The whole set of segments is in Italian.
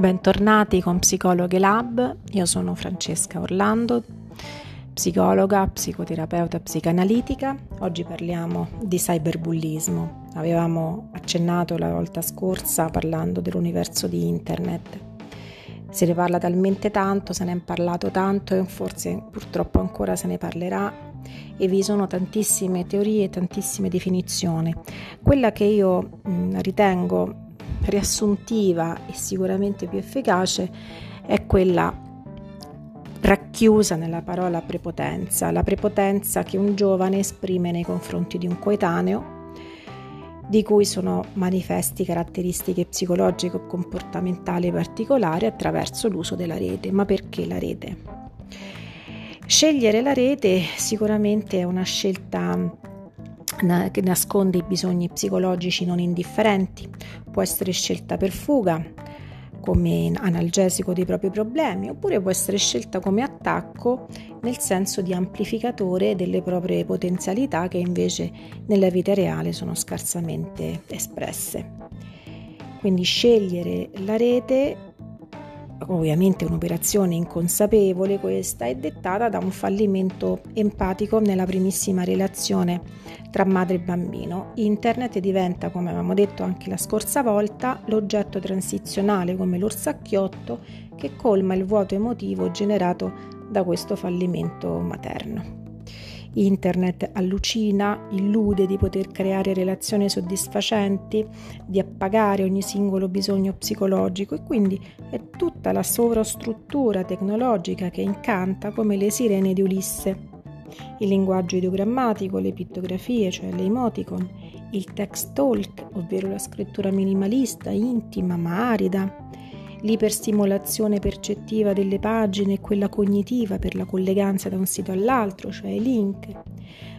Bentornati con Psicologhe Lab, io sono Francesca Orlando, psicologa, psicoterapeuta psicanalitica. Oggi parliamo di cyberbullismo. Avevamo accennato la volta scorsa parlando dell'universo di internet. Se ne parla talmente tanto, se ne è parlato tanto e forse purtroppo ancora se ne parlerà e vi sono tantissime teorie, tantissime definizioni. Quella che io mh, ritengo riassuntiva e sicuramente più efficace è quella racchiusa nella parola prepotenza, la prepotenza che un giovane esprime nei confronti di un coetaneo, di cui sono manifesti caratteristiche psicologiche o comportamentali particolari attraverso l'uso della rete. Ma perché la rete? Scegliere la rete sicuramente è una scelta che nasconde i bisogni psicologici non indifferenti, può essere scelta per fuga, come analgesico dei propri problemi, oppure può essere scelta come attacco nel senso di amplificatore delle proprie potenzialità che invece nella vita reale sono scarsamente espresse. Quindi scegliere la rete ovviamente un'operazione inconsapevole questa, è dettata da un fallimento empatico nella primissima relazione tra madre e bambino. Internet diventa, come avevamo detto anche la scorsa volta, l'oggetto transizionale come l'orsacchiotto che colma il vuoto emotivo generato da questo fallimento materno. Internet allucina, illude di poter creare relazioni soddisfacenti, di appagare ogni singolo bisogno psicologico e quindi è tutta la sovrastruttura tecnologica che incanta come le sirene di Ulisse. Il linguaggio ideogrammatico, le pittografie, cioè le emoticon, il text talk, ovvero la scrittura minimalista, intima ma arida, l'iperstimolazione percettiva delle pagine e quella cognitiva per la colleganza da un sito all'altro, cioè i link.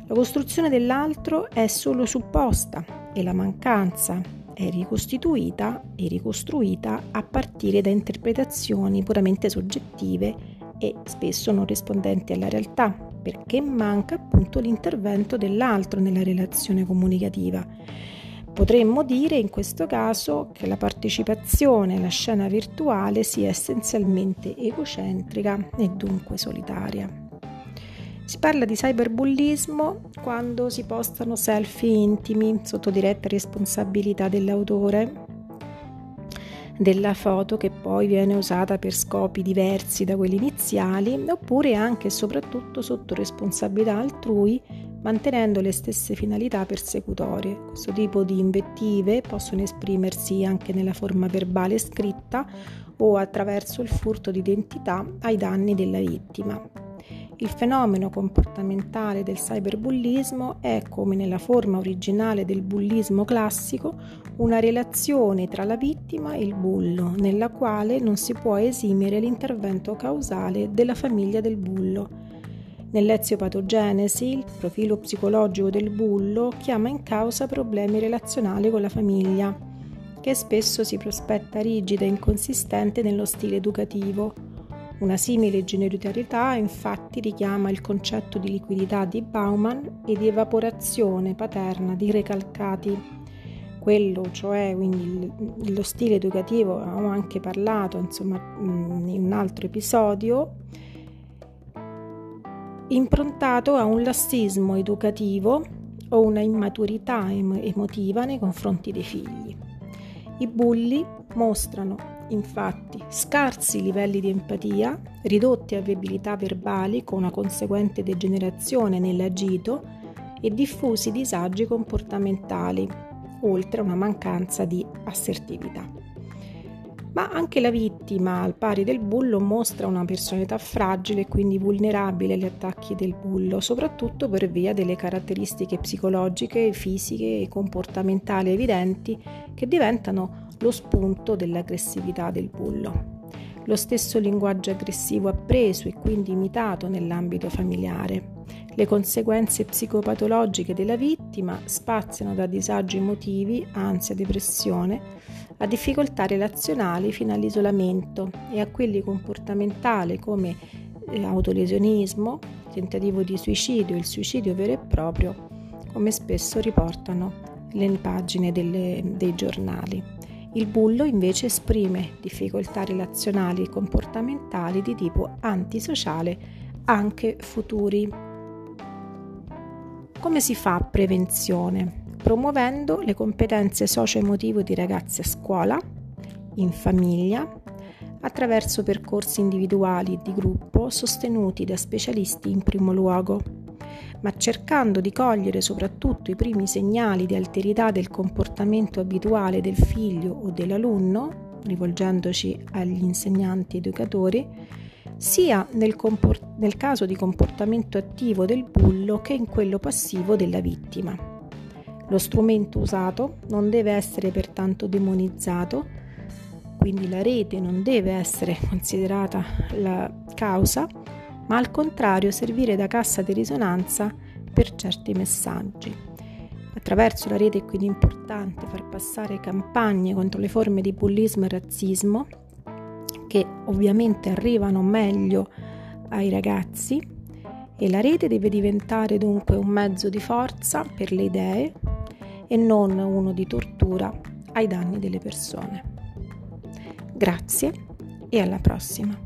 La costruzione dell'altro è solo supposta e la mancanza è ricostituita e ricostruita a partire da interpretazioni puramente soggettive e spesso non rispondenti alla realtà, perché manca appunto l'intervento dell'altro nella relazione comunicativa Potremmo dire in questo caso che la partecipazione alla scena virtuale sia essenzialmente egocentrica e dunque solitaria. Si parla di cyberbullismo quando si postano selfie intimi sotto diretta responsabilità dell'autore della foto che poi viene usata per scopi diversi da quelli iniziali oppure anche e soprattutto sotto responsabilità altrui mantenendo le stesse finalità persecutorie. Questo tipo di invettive possono esprimersi anche nella forma verbale scritta o attraverso il furto di identità ai danni della vittima. Il fenomeno comportamentale del cyberbullismo è, come nella forma originale del bullismo classico, una relazione tra la vittima e il bullo, nella quale non si può esimere l'intervento causale della famiglia del bullo Nell'eziopatogenesi, il profilo psicologico del bullo chiama in causa problemi relazionali con la famiglia, che spesso si prospetta rigida e inconsistente nello stile educativo. Una simile generosità infatti richiama il concetto di liquidità di Bauman e di evaporazione paterna di recalcati. Quello, cioè, quindi lo stile educativo, avevamo anche parlato insomma, in un altro episodio, improntato a un lassismo educativo o una immaturità emotiva nei confronti dei figli. I bulli mostrano infatti scarsi livelli di empatia, ridotte avviabilità verbali con una conseguente degenerazione nell'agito e diffusi disagi comportamentali, oltre a una mancanza di assertività ma anche la vittima, al pari del bullo, mostra una personalità fragile e quindi vulnerabile agli attacchi del bullo, soprattutto per via delle caratteristiche psicologiche, fisiche e comportamentali evidenti che diventano lo spunto dell'aggressività del bullo. Lo stesso linguaggio aggressivo appreso e quindi imitato nell'ambito familiare. Le conseguenze psicopatologiche della vittima spaziano da disagi emotivi, ansia, depressione, a difficoltà relazionali fino all'isolamento e a quelli comportamentali come eh, autolesionismo, tentativo di suicidio, il suicidio vero e proprio, come spesso riportano le pagine delle, dei giornali. Il bullo invece esprime difficoltà relazionali e comportamentali di tipo antisociale anche futuri. Come si fa prevenzione? Promuovendo le competenze socio-emotive di ragazzi a scuola, in famiglia, attraverso percorsi individuali e di gruppo sostenuti da specialisti in primo luogo, ma cercando di cogliere soprattutto i primi segnali di alterità del comportamento abituale del figlio o dell'alunno, rivolgendoci agli insegnanti educatori, sia nel, comport- nel caso di comportamento attivo del bullo che in quello passivo della vittima. Lo strumento usato non deve essere pertanto demonizzato, quindi la rete non deve essere considerata la causa, ma al contrario servire da cassa di risonanza per certi messaggi. Attraverso la rete è quindi importante far passare campagne contro le forme di bullismo e razzismo che ovviamente arrivano meglio ai ragazzi e la rete deve diventare dunque un mezzo di forza per le idee e non uno di tortura ai danni delle persone. Grazie e alla prossima.